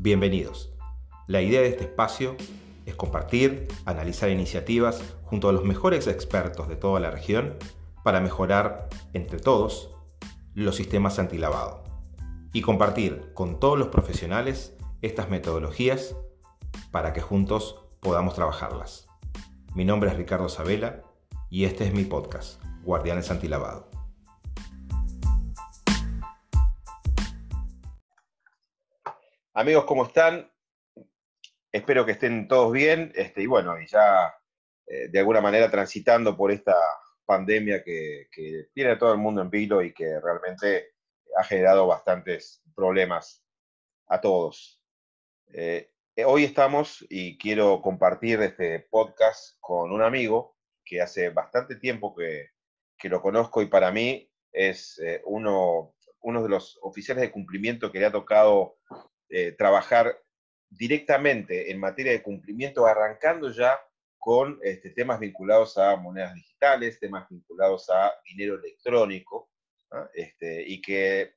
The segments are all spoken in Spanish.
Bienvenidos. La idea de este espacio es compartir, analizar iniciativas junto a los mejores expertos de toda la región para mejorar entre todos los sistemas antilavado y compartir con todos los profesionales estas metodologías para que juntos podamos trabajarlas. Mi nombre es Ricardo Sabela y este es mi podcast, Guardianes Antilavado. Amigos, ¿cómo están? Espero que estén todos bien este, y bueno, y ya eh, de alguna manera transitando por esta pandemia que, tiene a todo el mundo en vilo y que realmente ha generado bastantes problemas a todos. Eh, hoy estamos y quiero compartir este podcast con un amigo que hace bastante tiempo que, lo conozco y para mí es eh, uno, uno de los oficiales de cumplimiento que le ha tocado eh, trabajar directamente en materia de cumplimiento, arrancando ya con este, temas vinculados a monedas digitales, temas vinculados a dinero electrónico, este, y que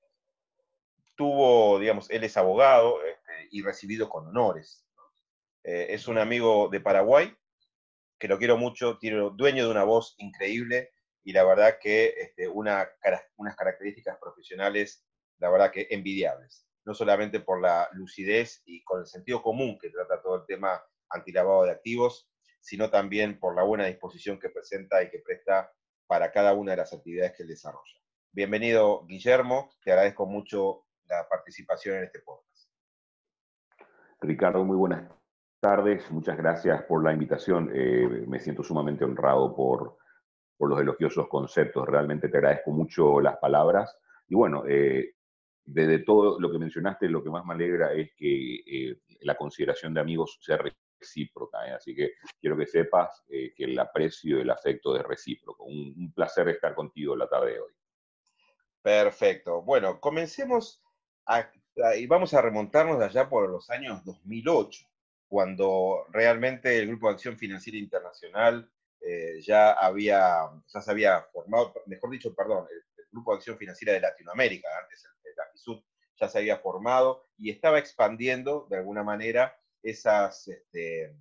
tuvo, digamos, él es abogado este, y recibido con honores. Eh, es un amigo de Paraguay, que lo quiero mucho, tiene dueño de una voz increíble y la verdad que este, una, unas características profesionales, la verdad que envidiables. No solamente por la lucidez y con el sentido común que trata todo el tema antilavado de activos, sino también por la buena disposición que presenta y que presta para cada una de las actividades que él desarrolla. Bienvenido, Guillermo. Te agradezco mucho la participación en este podcast. Ricardo, muy buenas tardes. Muchas gracias por la invitación. Eh, me siento sumamente honrado por, por, los elogiosos conceptos. Realmente te agradezco mucho las palabras. Y bueno, eh, desde todo lo que mencionaste, lo que más me alegra es que eh, la consideración de amigos sea recíproca. ¿eh? Así que quiero que sepas eh, que el aprecio y el afecto es recíproco. Un, placer estar contigo la tarde de hoy. Perfecto. Bueno, comencemos y vamos a remontarnos allá por los años 2008, cuando realmente el Grupo de Acción Financiera Internacional ya había, ya se había formado, mejor dicho, perdón, el, Grupo de Acción Financiera de Latinoamérica, antes ya se había formado y estaba expandiendo de alguna manera esas este,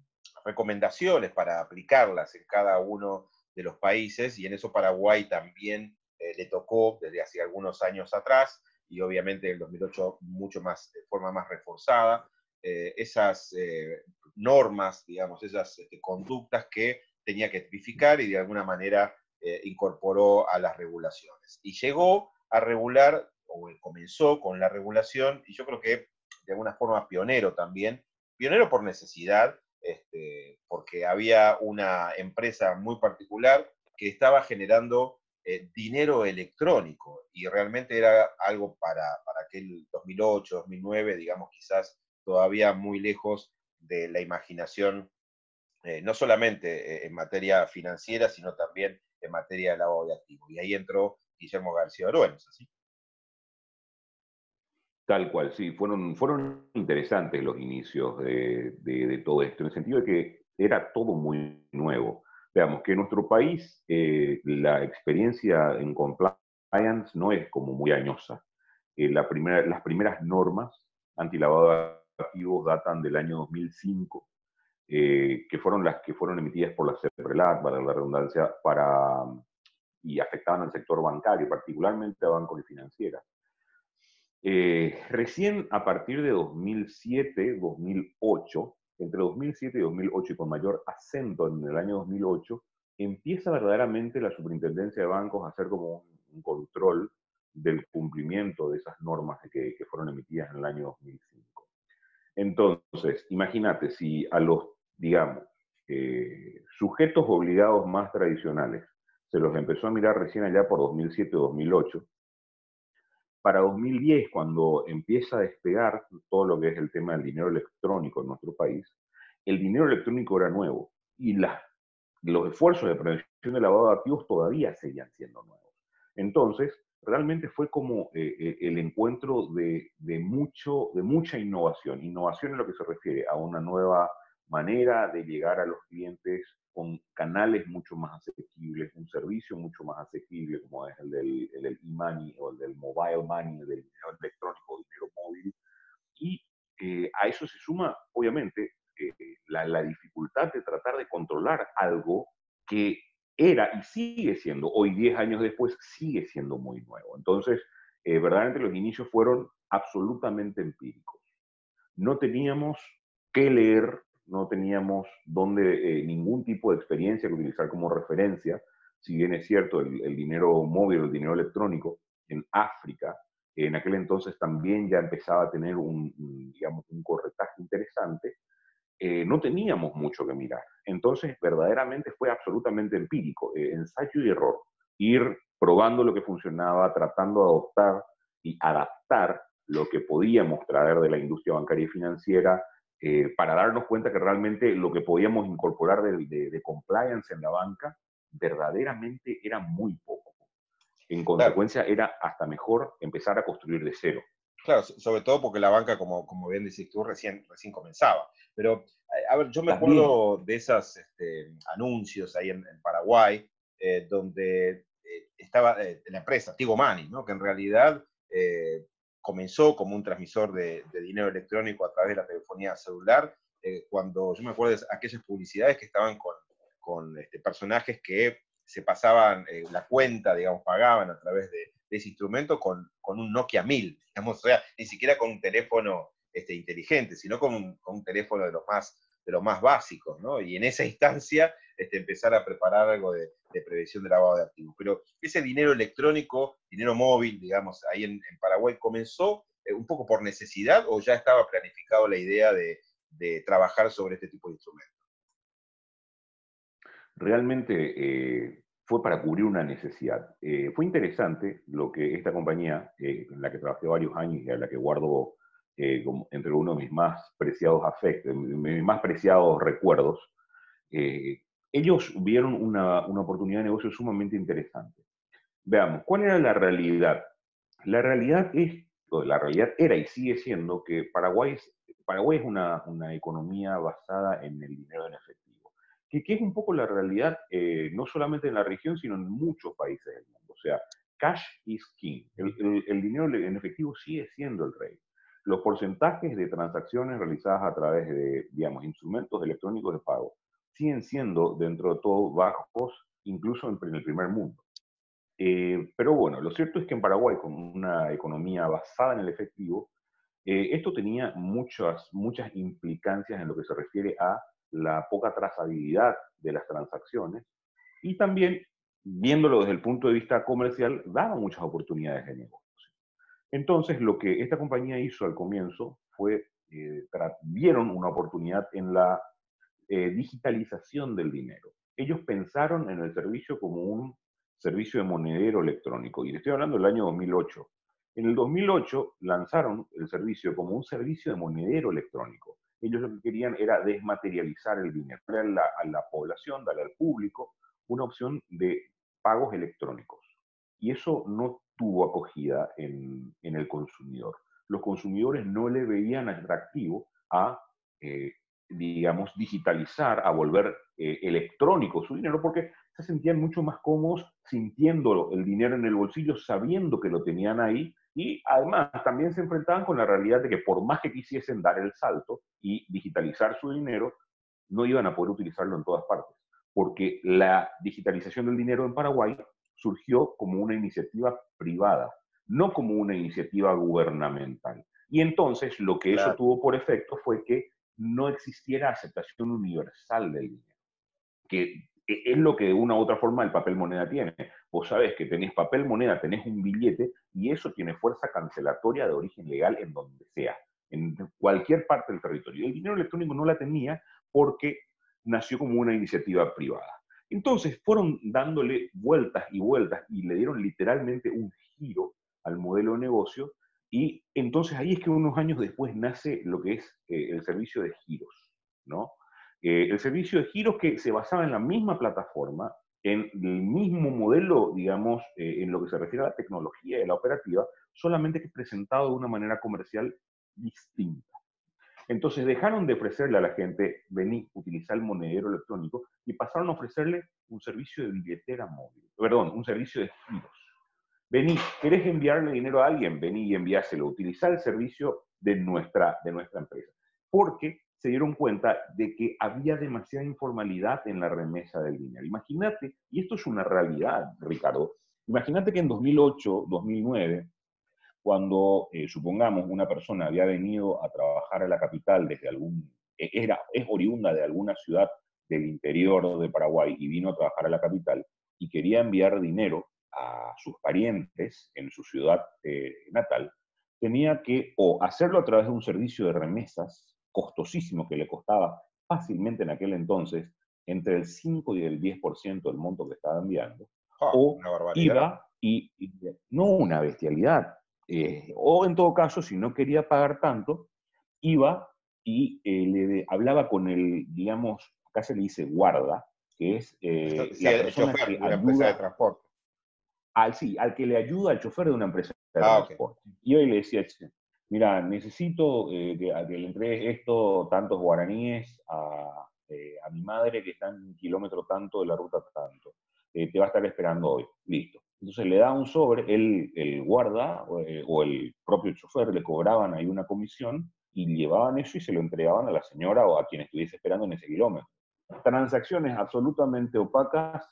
recomendaciones para aplicarlas en cada uno de los países y en eso Paraguay también eh, le tocó desde hace algunos años atrás y obviamente en el 2008 mucho más, de forma más reforzada, eh, esas eh, normas, digamos, esas este, conductas que tenía que tipificar y de alguna manera incorporó a las regulaciones. Y llegó a regular, comenzó con la regulación, y yo creo que de alguna forma pionero también, pionero por necesidad, este, porque había una empresa muy particular que estaba generando eh, dinero electrónico y realmente era algo para, para aquel 2008, 2009, digamos quizás todavía muy lejos de la imaginación, eh, no solamente eh, en materia financiera, sino también en materia de lavado de activos. Y ahí entró Guillermo García Oruenos, ¿así? Tal cual, sí, fueron, fueron interesantes los inicios de, todo esto, en el sentido de que era todo muy nuevo. Veamos que en nuestro país eh, la experiencia en compliance no es como muy añosa. Eh, las primeras normas antilavado de activos datan del año 2005, eh, que fueron las que fueron emitidas por la CEPRELAT, para la redundancia, para, y afectaban al sector bancario, particularmente a bancos y financieras. Eh, recién a partir de 2007, 2008, entre 2007 y 2008 y con mayor acento en el año 2008, empieza verdaderamente la superintendencia de bancos a hacer como un, control del cumplimiento de esas normas que, fueron emitidas en el año 2005. Entonces, imagínate si a los, digamos, eh, sujetos obligados más tradicionales se los empezó a mirar recién allá por 2007-2008, para 2010, cuando empieza a despegar todo lo que es el tema del dinero electrónico en nuestro país, el dinero electrónico era nuevo y los esfuerzos de prevención de lavado de activos todavía seguían siendo nuevos. Entonces, realmente fue como eh, eh, el encuentro de, mucho, de mucha innovación. Innovación en lo que se refiere a una nueva manera de llegar a los clientes con canales mucho más asequibles, un servicio mucho más asequible como es el del e-money o el del mobile money, del dinero electrónico, dinero móvil. Y eh, a eso se suma, obviamente, eh, la, dificultad de tratar de controlar algo que era y sigue siendo, hoy 10 años después, sigue siendo muy nuevo. Entonces, eh, verdaderamente los inicios fueron absolutamente empíricos. No teníamos que leer, no teníamos donde, ningún tipo de experiencia que utilizar como referencia, si bien es cierto, el, el dinero móvil, el dinero electrónico en África en aquel entonces también ya empezaba a tener un, digamos, un corretaje interesante, eh, no teníamos mucho que mirar. Entonces, verdaderamente fue absolutamente empírico, eh, ensayo y error. Ir probando lo que funcionaba, tratando de adoptar y adaptar lo que podíamos traer de la industria bancaria y financiera eh, para darnos cuenta que realmente lo que podíamos incorporar de compliance en la banca verdaderamente era muy poco. En consecuencia, era hasta mejor empezar a construir de cero. Claro, sobre todo porque la banca, como, como bien decís tú, recién, recién comenzaba. Pero, eh, a ver, yo me acuerdo de esos este, anuncios ahí en, Paraguay, eh, donde eh, estaba la empresa, Tigo Money, ¿no? que en realidad comenzó como un transmisor de, dinero electrónico a través de la telefonía celular, cuando yo me acuerdo de aquellas publicidades que estaban con, con este, personajes que se pasaban eh, la cuenta, digamos, pagaban a través de, ese instrumento con, con, un Nokia 1000, digamos, o sea, ni siquiera con un teléfono este, inteligente, sino con un, con un teléfono de los más de los más básicos, ¿no? Y en esa instancia este, empezar a preparar algo de, prevención de lavado de activos. Pero ese dinero electrónico, dinero móvil, digamos, ahí en, Paraguay, ¿comenzó eh, un poco por necesidad o ya estaba planificado la idea de, de trabajar sobre este tipo de instrumentos? realmente eh, fue para cubrir una necesidad. Eh, fue interesante lo que esta compañía, eh, en la que trabajé varios años y a la que guardo entre uno de mis más preciados afectos, mis más preciados recuerdos, ellos vieron una, una oportunidad de negocio sumamente interesante. Veamos, ¿cuál era la realidad? La realidad es, la realidad era y sigue siendo que Paraguay es, Paraguay es una, una economía basada en el dinero en efectivo que, es un poco la realidad, eh, no solamente en la región, sino en muchos países del mundo. O sea, cash is king. El, dinero en efectivo sigue siendo el rey. Los porcentajes de transacciones realizadas a través de, digamos, instrumentos electrónicos de pago siguen siendo, dentro de todo, bajos, incluso en, el primer mundo. Eh, pero bueno, lo cierto es que en Paraguay, con una economía basada en el efectivo, eh, esto tenía muchas, muchas implicancias en lo que se refiere a la poca trazabilidad de las transacciones y también, viéndolo desde el punto de vista comercial, daba muchas oportunidades de negocio. Entonces, lo que esta compañía hizo al comienzo fue, eh, vieron una oportunidad en la eh, digitalización del dinero. Ellos pensaron en el servicio como un servicio de monedero electrónico, y estoy hablando del año 2008. En el 2008 lanzaron el servicio como un servicio de monedero electrónico ellos lo que querían era desmaterializar el dinero, darle a la, población, darle al público una opción de pagos electrónicos. Y eso no tuvo acogida en, el consumidor. Los consumidores no le veían atractivo a, eh, digamos, digitalizar, a volver eh, electrónico su dinero, porque se sentían mucho más cómodos sintiendo el dinero en el bolsillo, sabiendo que lo tenían ahí y además también se enfrentaban con la realidad de que por más que quisiesen dar el salto y digitalizar su dinero, no iban a poder utilizarlo en todas partes, porque la digitalización del dinero en Paraguay surgió como una iniciativa privada, no como una iniciativa gubernamental. Y entonces lo que eso tuvo por efecto fue que no existiera aceptación universal del dinero, que e, es lo que de una u otra forma el papel moneda tiene. Vos sabés que tenés papel moneda, tenés un billete y eso tiene fuerza cancelatoria de origen legal en donde sea, en cualquier parte del territorio. El dinero electrónico no la tenía porque nació como una iniciativa privada. Entonces fueron dándole vueltas y vueltas y le dieron literalmente un giro al modelo de negocio y entonces ahí es que unos años después nace lo que es eh, el servicio de giros, ¿no? Eh, el servicio de giros que se basaba en la misma plataforma, en el mismo modelo, digamos, eh, en lo que se refiere a la tecnología y la operativa, solamente que presentado de una manera comercial distinta. Entonces dejaron de ofrecerle a la gente, venir, utilizar el monedero electrónico y pasaron a ofrecerle un servicio de billetera móvil, perdón, un servicio de giros. Vení, ¿querés enviarle dinero a alguien? Vení y enviáselo. Utilizar el servicio de nuestra, de nuestra empresa. porque se dieron cuenta de que había demasiada informalidad en la remesa del dinero. Imagínate, y esto es una realidad, Ricardo, imagínate que en 2008, 2009, cuando, eh, supongamos, una persona había venido a trabajar a la capital desde algún, e, era, es oriunda de alguna ciudad del interior de Paraguay y vino a trabajar a la capital y quería enviar dinero a sus parientes en su ciudad eh, natal, tenía que o hacerlo a través de un servicio de remesas costosísimo que le costaba fácilmente en aquel entonces entre el 5 y el 10% del monto que estaba enviando, ah, o iba y, no una bestialidad, eh, o en todo caso, si no quería pagar tanto, iba y eh, le hablaba con el, digamos, acá se le dice guarda, que es eh, la persona que ayuda, empresa de transporte. Al, sí, al que le ayuda al chofer de una empresa de ah, transporte. Y hoy le decía, mira, necesito que, le entregues esto, tantos guaraníes, a, a, mi madre que está en un kilómetro tanto de la ruta tanto. te va a estar esperando hoy. Listo. Entonces le da un sobre, él, el guarda eh, o el propio chofer le cobraban ahí una comisión y llevaban eso y se lo entregaban a la señora o a quien estuviese esperando en ese kilómetro. Transacciones absolutamente opacas,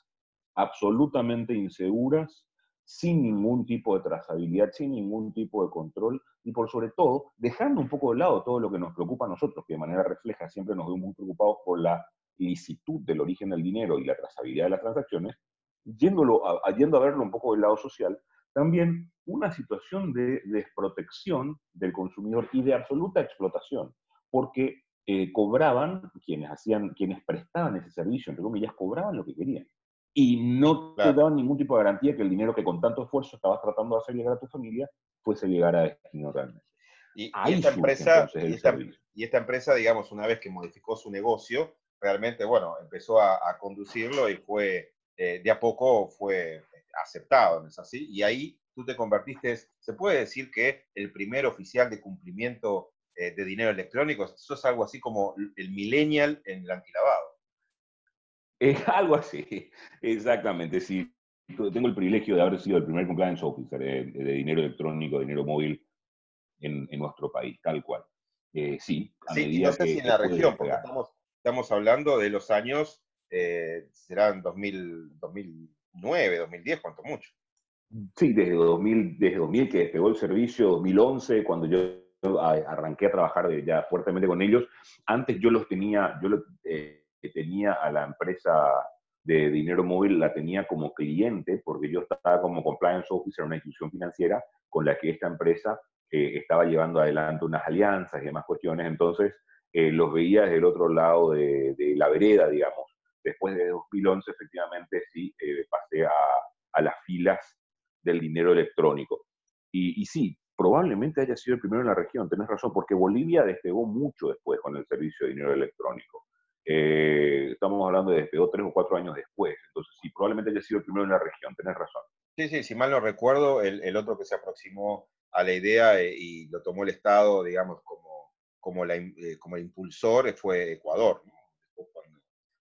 absolutamente inseguras, sin ningún tipo de trazabilidad, sin ningún tipo de control y por sobre todo dejando un poco de lado todo lo que nos preocupa a nosotros, que de manera refleja siempre nos vemos muy preocupados por la licitud del origen del dinero y la trazabilidad de las transacciones, yéndolo a, yendo a verlo un poco del lado social, también una situación de desprotección del consumidor y de absoluta explotación, porque eh, cobraban, quienes, hacían, quienes prestaban ese servicio, entre comillas, cobraban lo que querían. Y no te daban ningún tipo de garantía que el dinero que con tanto esfuerzo estabas tratando de hacer llegar a tu familia fuese llegar a destino realmente. Y, esta empresa, y esta, empresa, digamos, una vez que modificó su negocio, realmente, bueno, empezó a conducirlo y fue eh, de a poco fue aceptado, ¿no es así? Y ahí tú te convertiste, se puede decir que el primer oficial de cumplimiento eh, de dinero electrónico, eso es algo así como el millennial en el antilavado. Es algo así, exactamente, sí. Tengo el privilegio de haber sido el primer compliance officer de, dinero electrónico, dinero móvil en, nuestro país, tal cual. Eh, sí, a sí, no sé si en la región, porque estamos, estamos hablando de los años eh, será en 2009, 2010, cuanto mucho. Sí, desde 2000, desde 2000 que despegó el servicio, 2011, cuando yo arranqué a trabajar ya fuertemente con ellos. Antes yo los tenía, yo eh, tenía a la empresa de dinero móvil, la tenía como cliente, porque yo estaba como compliance officer en una institución financiera con la que esta empresa eh, estaba llevando adelante unas alianzas y demás cuestiones. Entonces, los veía desde el otro lado de, la vereda, digamos después de 2011 efectivamente sí eh, pasé a, las filas del dinero electrónico. Y, sí, probablemente haya sido el primero en la región, tenés razón, porque Bolivia despegó mucho después con el servicio de dinero electrónico. Eh, estamos hablando de despegó tres o cuatro años después, entonces sí, probablemente haya sido el primero en la región, tenés razón. Sí, sí, si mal no recuerdo, el, otro que se aproximó a la idea eh, y lo tomó el Estado, digamos, como, como, la, como el impulsor fue Ecuador. ¿no?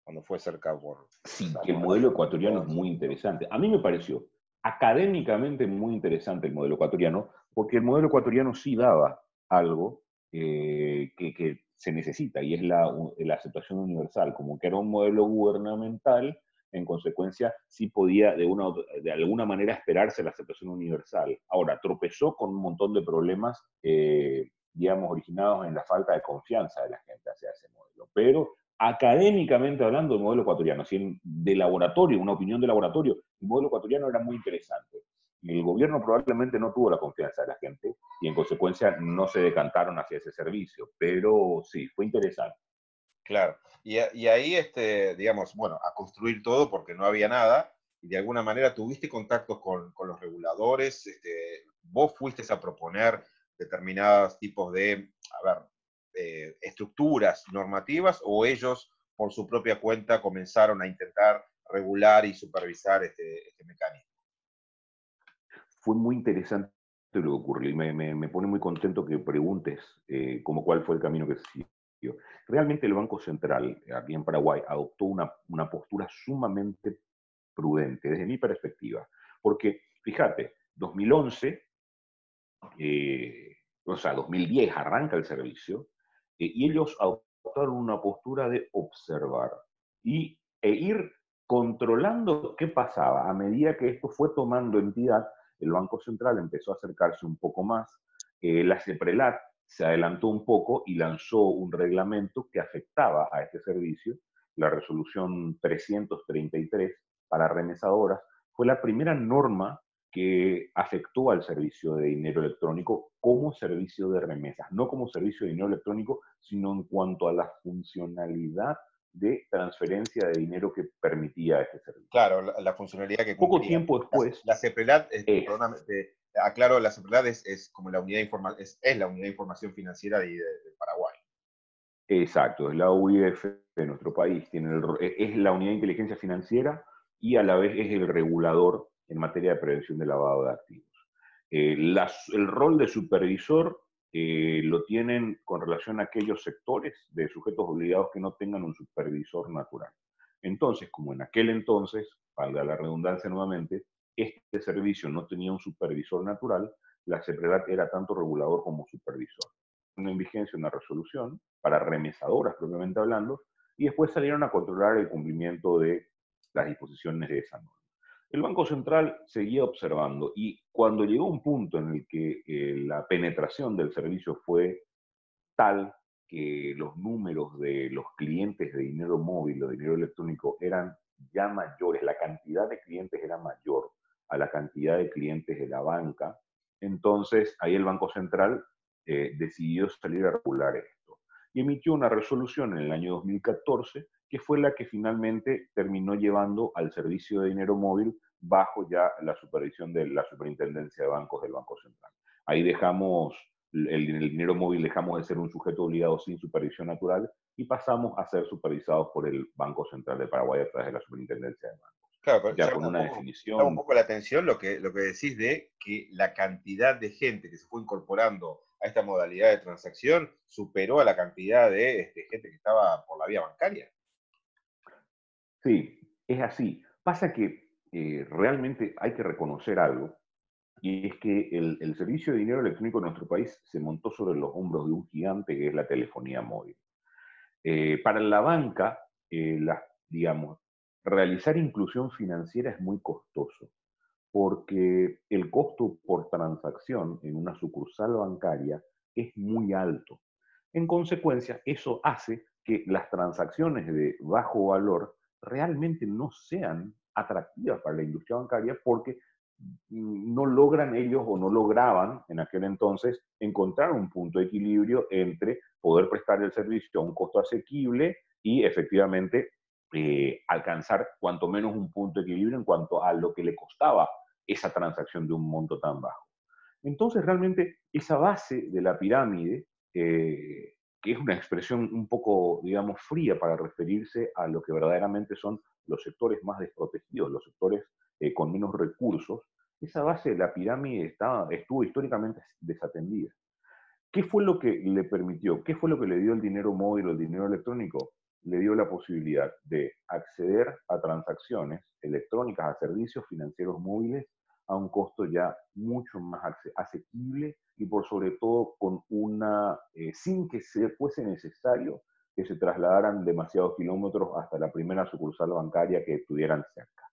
cuando fue cerca por... Sí, que el modelo ecuatoriano es muy interesante. A mí me pareció académicamente muy interesante el modelo ecuatoriano, porque el modelo ecuatoriano sí daba algo eh, que, se necesita, y es la, aceptación universal, como que era un modelo gubernamental, en consecuencia sí podía de, una, de alguna manera esperarse la aceptación universal. Ahora, tropezó con un montón de problemas, eh, digamos, originados en la falta de confianza de la gente hacia ese modelo, pero académicamente hablando, el modelo ecuatoriano, si de laboratorio, una opinión de laboratorio, el modelo ecuatoriano era muy interesante. El gobierno probablemente no tuvo la confianza de la gente y en consecuencia no se decantaron hacia ese servicio, pero sí, fue interesante. Claro, y, ahí, este, digamos, bueno, a construir todo porque no había nada y de alguna manera tuviste contactos con, con los reguladores, este, vos fuiste a proponer determinados tipos de, a ver, eh, estructuras normativas o ellos por su propia cuenta comenzaron a intentar regular y supervisar este, este mecanismo? Fue muy interesante lo que ocurrió y me, pone muy contento que preguntes eh, como cuál fue el camino que se siguió. Realmente el Banco Central aquí en Paraguay adoptó una, una postura sumamente prudente desde mi perspectiva, porque fíjate, 2011, eh, o sea, 2010 arranca el servicio, eh, y ellos adoptaron una postura de observar y, e ir controlando qué pasaba. A medida que esto fue tomando entidad, el Banco Central empezó a acercarse un poco más, eh, la CEPRELAT se adelantó un poco y lanzó un reglamento que afectaba a este servicio, la resolución 333 para remesadoras, fue la primera norma que afectó al servicio de dinero electrónico como servicio de remesas, no como servicio de dinero electrónico, sino en cuanto a la funcionalidad de transferencia de dinero que permitía este servicio. Claro, la, funcionalidad que Poco tiempo después... La, CEPRELAT, aclaro, la CEPRELAT es, como la unidad de es, es, la unidad de información financiera de, Paraguay. Exacto, es la UIF de nuestro país, tiene e, es la unidad de inteligencia financiera y a la vez es el regulador en materia de prevención de lavado de activos. Eh, el rol de supervisor eh, lo tienen con relación a aquellos sectores de sujetos obligados que no tengan un supervisor natural. Entonces, como en aquel entonces, valga la redundancia nuevamente, este servicio no tenía un supervisor natural, la CEPREDAT era tanto regulador como supervisor. En vigencia una resolución para remesadoras propiamente hablando, y después salieron a controlar el cumplimiento de las disposiciones de esa norma. El Banco Central seguía observando y cuando llegó un punto en el que eh, la penetración del servicio fue tal que los números de los clientes de dinero móvil o dinero electrónico eran ya mayores, la cantidad de clientes era mayor a la cantidad de clientes de la banca, entonces ahí el Banco Central eh, decidió salir a regular esto y emitió una resolución en el año 2014 que fue la que finalmente terminó llevando al servicio de dinero móvil bajo ya la supervisión de la Superintendencia de Bancos del Banco Central. Ahí dejamos el, dinero móvil, dejamos de ser un sujeto obligado sin supervisión natural y pasamos a ser supervisados por el Banco Central de Paraguay a través de la Superintendencia de Bancos. Claro, pero ya con una definición. un poco la atención lo que, lo que decís de que la cantidad de gente que se fue incorporando a esta modalidad de transacción superó a la cantidad de este, gente que estaba por la vía bancaria. Sí, es así. Pasa que eh, realmente hay que reconocer algo, y es que el, servicio de dinero electrónico en nuestro país se montó sobre los hombros de un gigante que es la telefonía móvil. Eh, para la banca, eh, digamos, realizar inclusión financiera es muy costoso, porque el costo por transacción en una sucursal bancaria es muy alto. En consecuencia, eso hace que las transacciones de bajo valor realmente no sean atractivas para la industria bancaria porque no logran ellos o no lograban en aquel entonces encontrar un punto de equilibrio entre poder prestar el servicio a un costo asequible y efectivamente eh, alcanzar cuanto menos un punto de equilibrio en cuanto a lo que le costaba esa transacción de un monto tan bajo. Entonces realmente esa base de la pirámide, eh, que es una expresión un poco, digamos, fría para referirse a lo que verdaderamente son los sectores más desprotegidos, los sectores eh, con menos recursos, esa base de la pirámide estaba, estuvo históricamente desatendida. ¿Qué fue lo que le permitió? ¿Qué fue lo que le dio el dinero móvil o el dinero electrónico? Le dio la posibilidad de acceder a transacciones electrónicas, a servicios financieros móviles a un costo ya mucho más asequible y por sobre todo con una, eh, sin que se fuese necesario que se trasladaran demasiados kilómetros hasta la primera sucursal bancaria que estuvieran cerca.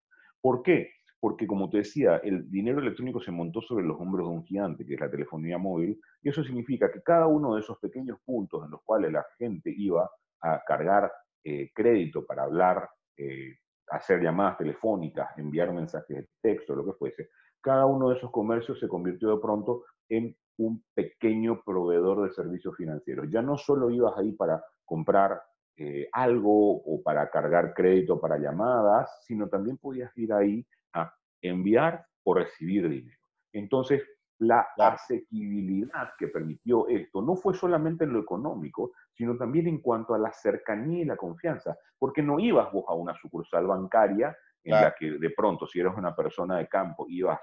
¿Por qué? Porque, como te decía, el dinero electrónico se montó sobre los hombros de un gigante, que es la telefonía móvil, y eso significa que cada uno de esos pequeños puntos en los cuales la gente iba a cargar eh, crédito para hablar, eh, hacer llamadas telefónicas, enviar mensajes de texto, lo que fuese, cada uno de esos comercios se convirtió de pronto en un pequeño proveedor de servicios financieros. Ya no solo ibas ahí para comprar eh, algo o para cargar crédito para llamadas, sino también podías ir ahí a enviar o recibir dinero. Entonces, la asequibilidad que permitió esto no fue solamente en lo económico, sino también en cuanto a la cercanía y la confianza, porque no ibas vos a una sucursal bancaria en la que de pronto, si eras una persona de campo, ibas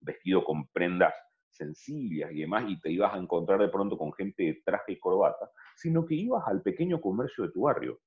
vestido con prendas sencillas y demás, y te ibas a encontrar de pronto con gente de traje y corbata, sino que ibas al pequeño comercio de tu barrio,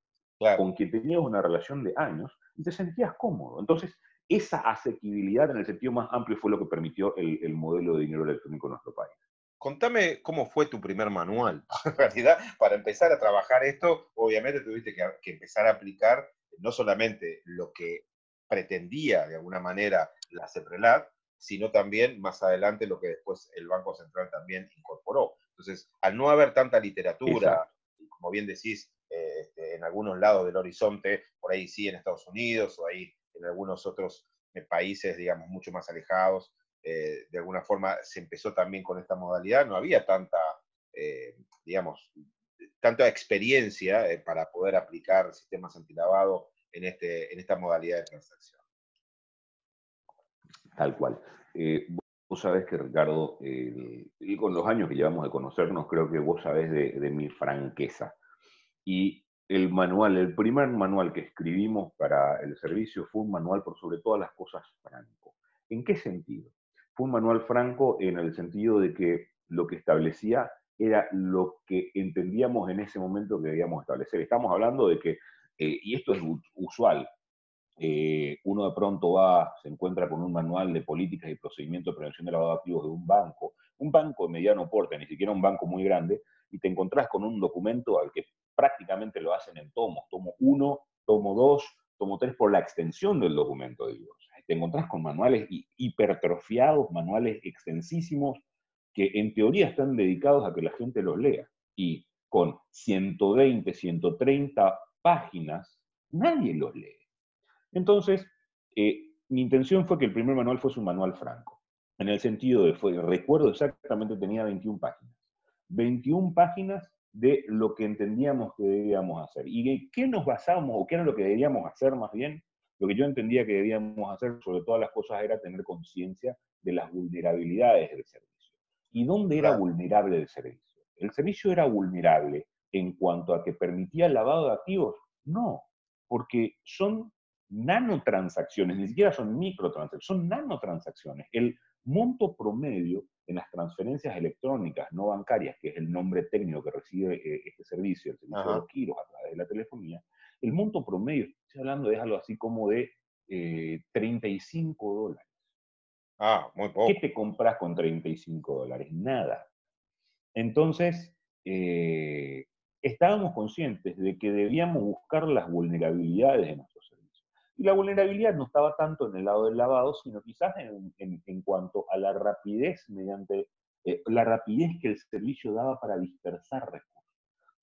con quien tenías una relación de años y te sentías cómodo. Entonces, esa asequibilidad en el sentido más amplio fue lo que permitió el, modelo de dinero electrónico en nuestro país. contame cómo fue tu primer manual. En realidad, para empezar a trabajar esto, obviamente tuviste que, empezar a aplicar no solamente lo que pretendía de alguna manera la CEPRELAT, sino también más adelante lo que después el Banco Central también incorporó. Entonces, al no haber tanta literatura, como bien decís, eh, este, en algunos lados del horizonte, por ahí sí en Estados Unidos o ahí en algunos otros eh, países, digamos, mucho más alejados, eh, de alguna forma se empezó también con esta modalidad, no había tanta, digamos, tanta experiencia para poder aplicar sistemas antilavado en, este, en esta modalidad de transacción. Tal cual. Vos sabés que, Ricardo, y con los años que llevamos de conocernos, creo que vos sabés de, mi franqueza. Y el manual, el primer manual que escribimos para el servicio fue un manual por sobre todas las cosas franco. ¿En qué sentido? Fue un manual franco en el sentido de que lo que establecía era lo que entendíamos en ese momento que debíamos establecer. Estamos hablando de que, eh, y esto es usual, eh, uno de pronto va, se encuentra con un manual de políticas y procedimientos de prevención de lavado de activos de un banco, un banco de mediano porte, ni siquiera un banco muy grande, y te encontrás con un documento al que prácticamente lo hacen en tomos, tomo 1, tomo 2, tomo 3 por la extensión del documento, digo. te encontrás con manuales hipertrofiados, manuales extensísimos, que en teoría están dedicados a que la gente los lea. Y con 120, 130 páginas, nadie los lee. Entonces, eh, mi intención fue que el primer manual fuese un manual franco, en el sentido de, fue, recuerdo exactamente, tenía 21 páginas. 21 páginas de lo que entendíamos que debíamos hacer. ¿Y de qué nos basábamos o qué era lo que debíamos hacer más bien? Lo que yo entendía que debíamos hacer sobre todas las cosas era tener conciencia de las vulnerabilidades del servicio. ¿Y dónde era vulnerable el servicio? ¿El servicio era vulnerable en cuanto a que permitía el lavado de activos? No, porque son nanotransacciones, ni siquiera son microtransacciones, son nanotransacciones. El monto promedio en las transferencias electrónicas no bancarias, que es el nombre técnico que recibe eh, este servicio, el servicio de los giros a través de la telefonía, el monto promedio, estoy hablando de algo así como de 35 eh, dólares. Ah, muy poco. ¿Qué te compras con 35 dólares? Nada. Entonces, eh, estábamos conscientes de que debíamos buscar las vulnerabilidades de nuestros y la vulnerabilidad no estaba tanto en el lado del lavado, sino quizás en, cuanto a la rapidez mediante eh, la rapidez que el servicio daba para dispersar recursos.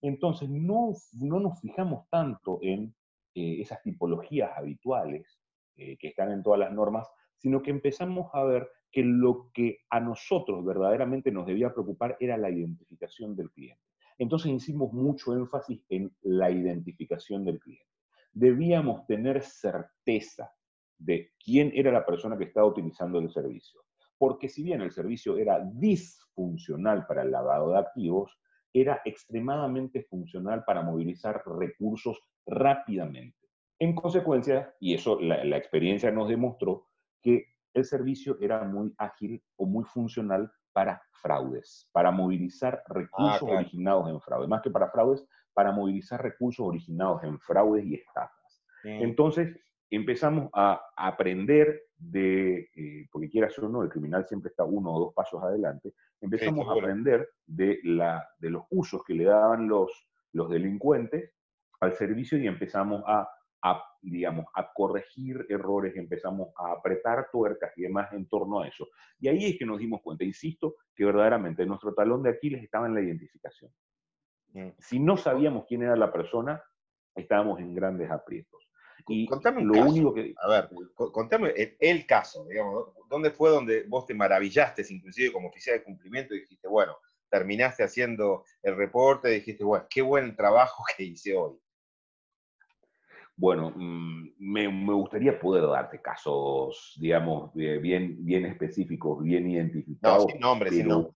Entonces, no, no nos fijamos tanto en eh, esas tipologías habituales eh, que están en todas las normas, sino que empezamos a ver que lo que a nosotros verdaderamente nos debía preocupar era la identificación del cliente. Entonces hicimos mucho énfasis en la identificación del cliente debíamos tener certeza de quién era la persona que estaba utilizando el servicio. Porque si bien el servicio era disfuncional para el lavado de activos, era extremadamente funcional para movilizar recursos rápidamente. En consecuencia, y eso la, experiencia nos demostró, que el servicio era muy ágil o muy funcional para fraudes, para movilizar ah, recursos originados en fraude. Más que para fraudes, para movilizar recursos originados en fraudes y estafas. Entonces, empezamos a aprender de, eh, porque quieras o no, el criminal siempre está uno o dos pasos adelante, empezamos a aprender de, la, de los usos que le daban los, los delincuentes al servicio y empezamos a, a, digamos, a corregir errores, empezamos a apretar tuercas y demás en torno a eso. Y ahí es que nos dimos cuenta, insisto, que verdaderamente nuestro talón de Aquiles estaba en la identificación. Mm. Si no sabíamos quién era la persona, estábamos en grandes aprietos. Y contame lo único que... A ver, contame el, caso, digamos, ¿dónde fue donde vos te maravillaste, inclusive como oficial de cumplimiento, y dijiste, bueno, terminaste haciendo el reporte, y dijiste, bueno, qué buen trabajo que hice hoy? Bueno, mm, me, gustaría poder darte casos, digamos, bien, bien específicos, bien identificados. No, sin nombre, sin nombre.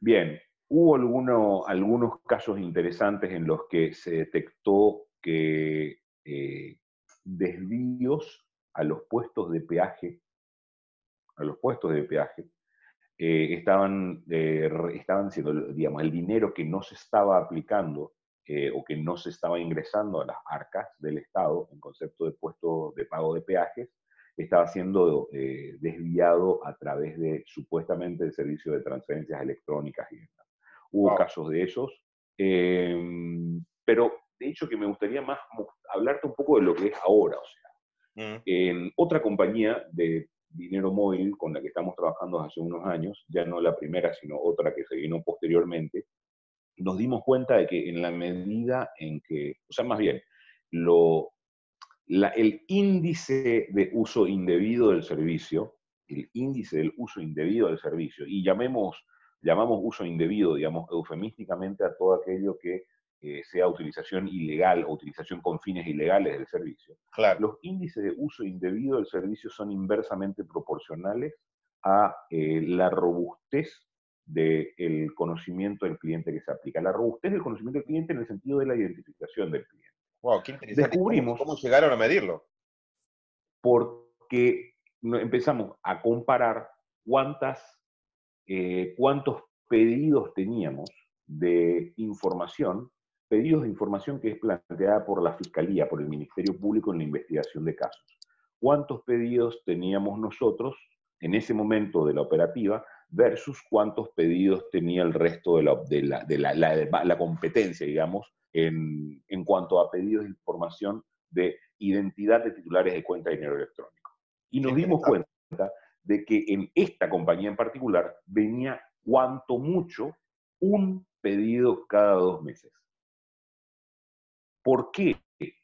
Bien, Hubo algunos casos interesantes en los que se detectó que eh, desvíos a los puestos de peaje, a los puestos de peaje, eh, estaban, eh, estaban siendo, digamos, el dinero que no se estaba aplicando o que no se estaba ingresando a las arcas del Estado en concepto de puesto de pago de peajes, estaba siendo desviado a través de supuestamente el servicio de transferencias electrónicas y demás. Hubo casos de esos, em, pero de hecho que me gustaría más hablarte un poco de lo que es ahora, o sea, mm. en otra compañía de dinero móvil con la que estamos trabajando hace unos años, ya no la primera, sino otra que se vino posteriormente, nos dimos cuenta de que en la medida en que, o sea, más bien, lo, el índice de uso indebido del servicio, el índice del uso indebido del servicio, y llamemos, llamamos uso indebido, digamos, eufemísticamente a todo aquello que eh, sea utilización ilegal o utilización con fines ilegales del servicio. Claro. Los índices de uso indebido del servicio son inversamente proporcionales a eh, la robustez del conocimiento del cliente que se aplica. La robustez del conocimiento del cliente en el sentido de la identificación del cliente. Wow, qué interesante. Descubrimos. ¿Cómo, llegaron a medirlo? Porque empezamos a comparar cuántas, eh, cuántos pedidos teníamos de información, pedidos de información que es planteada por la Fiscalía, por el Ministerio Público en la investigación de casos. ¿Cuántos pedidos teníamos nosotros en ese momento de la operativa versus cuántos pedidos tenía el resto de la, de la, la competencia, digamos, en, en, cuanto a pedidos de información de identidad de titulares de cuenta de dinero electrónico. Y nos dimos cuenta de que en esta compañía en particular venía cuanto mucho un pedido cada dos meses. ¿Por qué?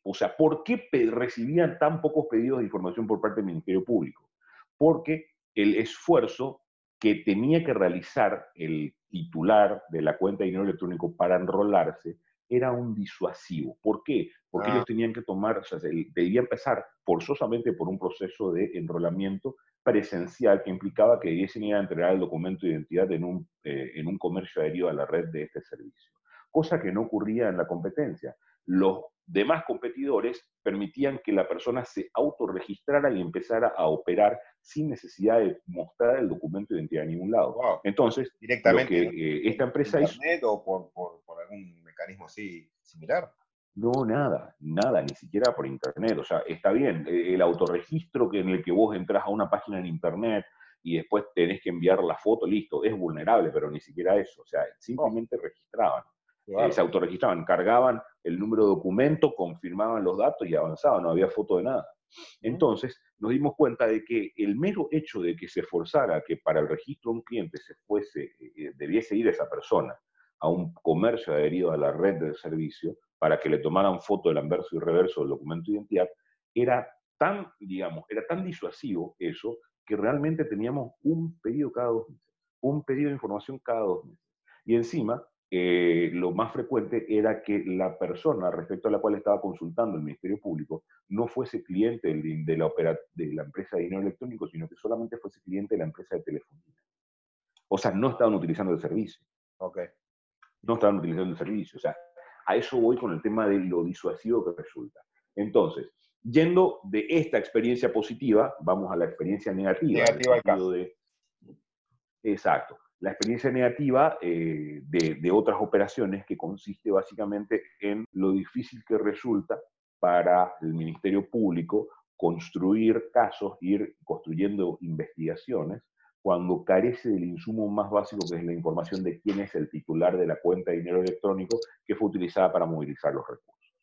O sea, ¿por qué recibían tan pocos pedidos de información por parte del Ministerio Público? Porque el esfuerzo que tenía que realizar el titular de la cuenta de dinero electrónico para enrolarse era un disuasivo. ¿Por qué? Porque ellos ah. tenían que tomar, o sea, debía empezar forzosamente por un proceso de enrolamiento presencial que implicaba que debiesen ir a entregar el documento de identidad en un, eh, en un comercio adherido a la red de este servicio. Cosa que no ocurría en la competencia. Los demás competidores permitían que la persona se autorregistrara y empezara a operar sin necesidad de mostrar el documento de identidad a ningún lado. Entonces, directamente que, eh, esta empresa hizo... o por, por, algún mecanismo así similar? No, nada, nada, ni siquiera por internet. O sea, está bien, eh, el autorregistro que en el que vos entras a una página en internet y después tenés que enviar la foto, listo, es vulnerable, pero ni siquiera eso. O sea, simplemente registraban. Eh, se autorregistraban, cargaban el número de documento, confirmaban los datos y avanzaban, no había foto de nada. Entonces, nos dimos cuenta de que el mero hecho de que se forzara que para el registro de un cliente se fuese, eh, eh, debiese ir esa persona a un comercio adherido a la red del servicio para que le tomaran foto del anverso y reverso del documento de identidad, era tan, digamos, era tan disuasivo eso que realmente teníamos un pedido cada dos meses, un pedido de información cada dos meses. Y encima, eh, lo más frecuente era que la persona respecto a la cual estaba consultando el Ministerio Público no fuese cliente de, la, empresa de dinero electrónico, sino que solamente fuese cliente de la empresa de telefonía. O sea, no estaban utilizando el servicio. Ok. No estaban utilizando el servicio. O sea, a eso voy con el tema de lo disuasivo que resulta. Entonces, yendo de esta experiencia positiva, vamos a la experiencia negativa. Negativa al caso. De, exacto la experiencia negativa eh, de, otras operaciones que consiste básicamente en lo difícil que resulta para el Ministerio Público construir casos, ir construyendo investigaciones, cuando carece del insumo más básico que es la información de quién es el titular de la cuenta de dinero electrónico que fue utilizada para movilizar los recursos.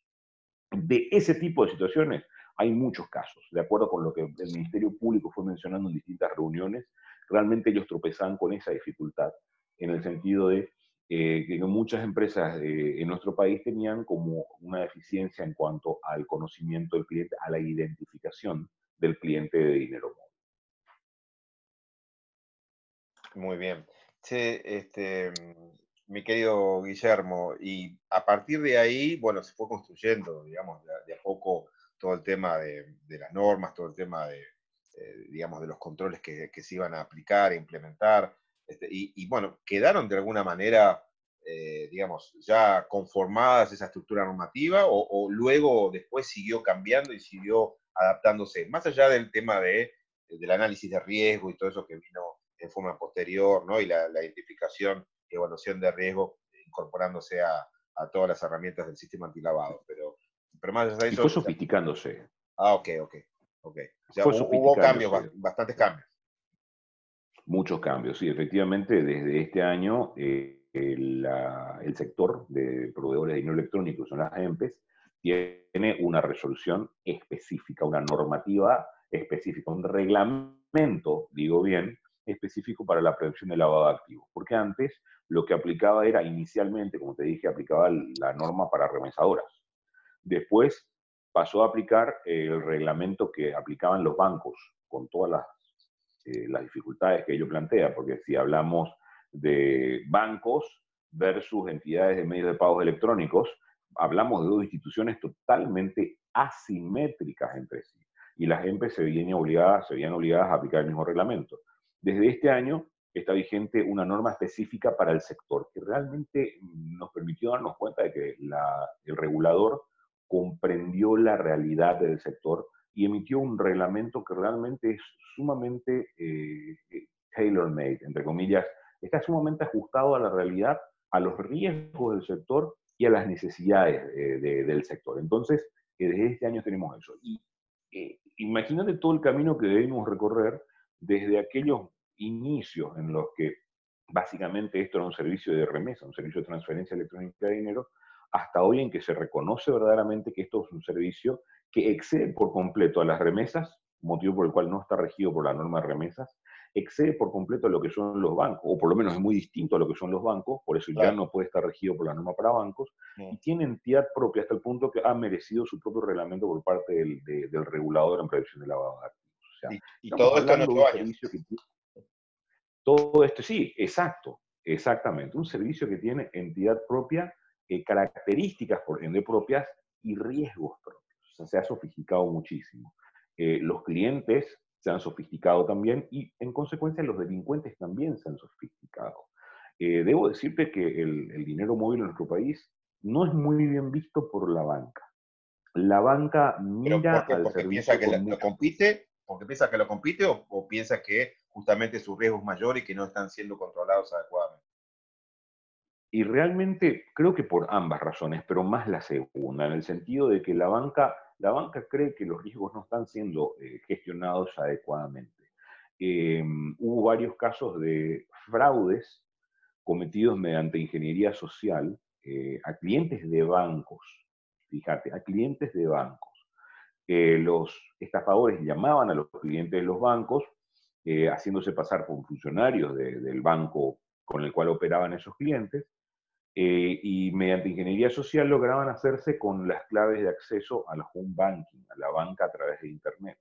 De ese tipo de situaciones hay muchos casos, de acuerdo con lo que el Ministerio Público fue mencionando en distintas reuniones, realmente ellos tropezaban con esa dificultad, en el sentido de eh, que muchas empresas en nuestro país tenían como una deficiencia en cuanto al conocimiento del cliente, a la identificación del cliente de dinero móvil. Muy bien. Sí, este, mi querido Guillermo, y a partir de ahí, bueno, se fue construyendo, digamos, de, a poco todo el tema de, las normas, todo el tema de, eh, digamos, de los controles que, se iban a aplicar e implementar. Este, y, bueno, quedaron de alguna manera, eh, digamos, ya conformadas esa estructura normativa o, luego después siguió cambiando y siguió adaptándose, más allá del tema de, del análisis de riesgo y todo eso que vino en forma posterior, ¿no? Y la, identificación y evaluación de riesgo incorporándose a, todas las herramientas del sistema antilavado. Pero, pero más allá de eso... Y fue sofisticándose. Ah, ok, ok. Ok. O sea, hubo cambios, bastantes cambios. Muchos cambios, sí. Efectivamente, desde este año eh, el, el, sector de proveedores de dinero electrónico, son las EMPES, tiene una resolución específica, una normativa específica, un reglamento, digo bien, específico para la prevención del lavado de activos. Porque antes lo que aplicaba era inicialmente, como te dije, aplicaba la norma para remesadoras. Después pasó a aplicar el reglamento que aplicaban los bancos, con todas las, eh, las dificultades que ello plantea, porque si hablamos de bancos versus entidades de medios de pagos electrónicos, hablamos de dos instituciones totalmente asimétricas entre sí. Y las empresas se veían obligadas, se obligadas a aplicar el mismo reglamento. Desde este año está vigente una norma específica para el sector que realmente nos permitió darnos cuenta de que el regulador comprendió la realidad del sector y emitió un reglamento que realmente es sumamente eh, eh, tailor-made, entre comillas, está sumamente ajustado a la realidad, a los riesgos del sector y a las necesidades eh, del sector. Entonces, desde este año tenemos eso. Y imagínate todo el camino que debemos recorrer desde aquellos inicios en los que básicamente esto era un servicio de remesa, un servicio de transferencia electrónica de dinero, hasta hoy en que se reconoce verdaderamente que esto es un servicio que excede por completo a las remesas, motivo por el cual no está regido por la norma de remesas, excede por completo a lo que son los bancos, o por lo menos es muy distinto a lo que son los bancos, por eso ya no puede estar regido por la norma para bancos, y tiene entidad propia hasta el punto que ha merecido su propio reglamento por parte del, del regulador en prevención de lavado y, todo esto en ocho años. todo esto, sí, exacto, exactamente, un servicio que tiene entidad propia eh, características, por ende, propias y riesgos propios. O sea, se ha sofisticado muchísimo. Eh, los clientes se han sofisticado también y, en consecuencia, los delincuentes también se han sofisticado. Eh, debo decirte que el, dinero móvil en nuestro país no es muy bien visto por la banca. La banca mira ¿Pero ¿Porque piensa que lo compite? ¿Porque piensa que lo compite o, o piensa que justamente su riesgo es mayor y que no están siendo controlados adecuadamente? Y realmente creo que por ambas razones, pero más la segunda, en el sentido de que la banca, la banca cree que los riesgos no están siendo eh, gestionados adecuadamente. Em, hubo varios casos de fraudes cometidos mediante ingeniería social eh, a clientes de bancos, fíjate, a clientes de bancos. Los estafadores llamaban a los clientes de los bancos, eh, haciéndose pasar por funcionarios del banco con el cual operaban esos clientes, eh, y mediante ingeniería social lograban hacerse con las claves de acceso al home banking, a la banca a través de Internet.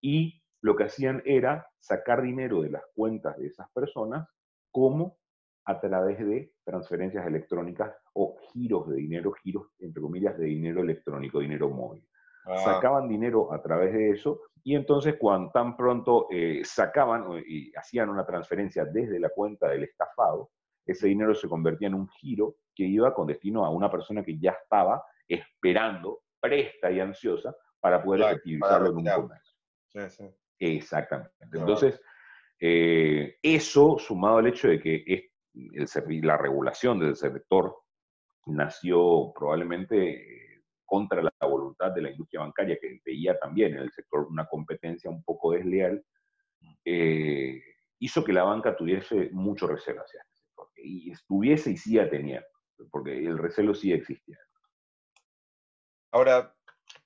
Y lo que hacían era sacar dinero de las cuentas de esas personas como a través de transferencias electrónicas o giros de dinero, giros entre comillas de dinero electrónico, dinero móvil. Ah. Sacaban dinero a través de eso y entonces cuando tan pronto eh, sacaban y hacían una transferencia desde la cuenta del estafado, ese dinero se convertía en un giro que iba con destino a una persona que ya estaba esperando, presta y ansiosa para poder efectivizarlo en un comercio. Sí, sí. Exactamente. Entonces, eh, eso sumado al hecho de que el, la regulación del sector nació probablemente eh, contra la voluntad de la industria bancaria, que veía también en el sector una competencia un poco desleal, eh, hizo que la banca tuviese mucho recelo hacia y estuviese y siga teniendo, porque el recelo sí existía. Ahora,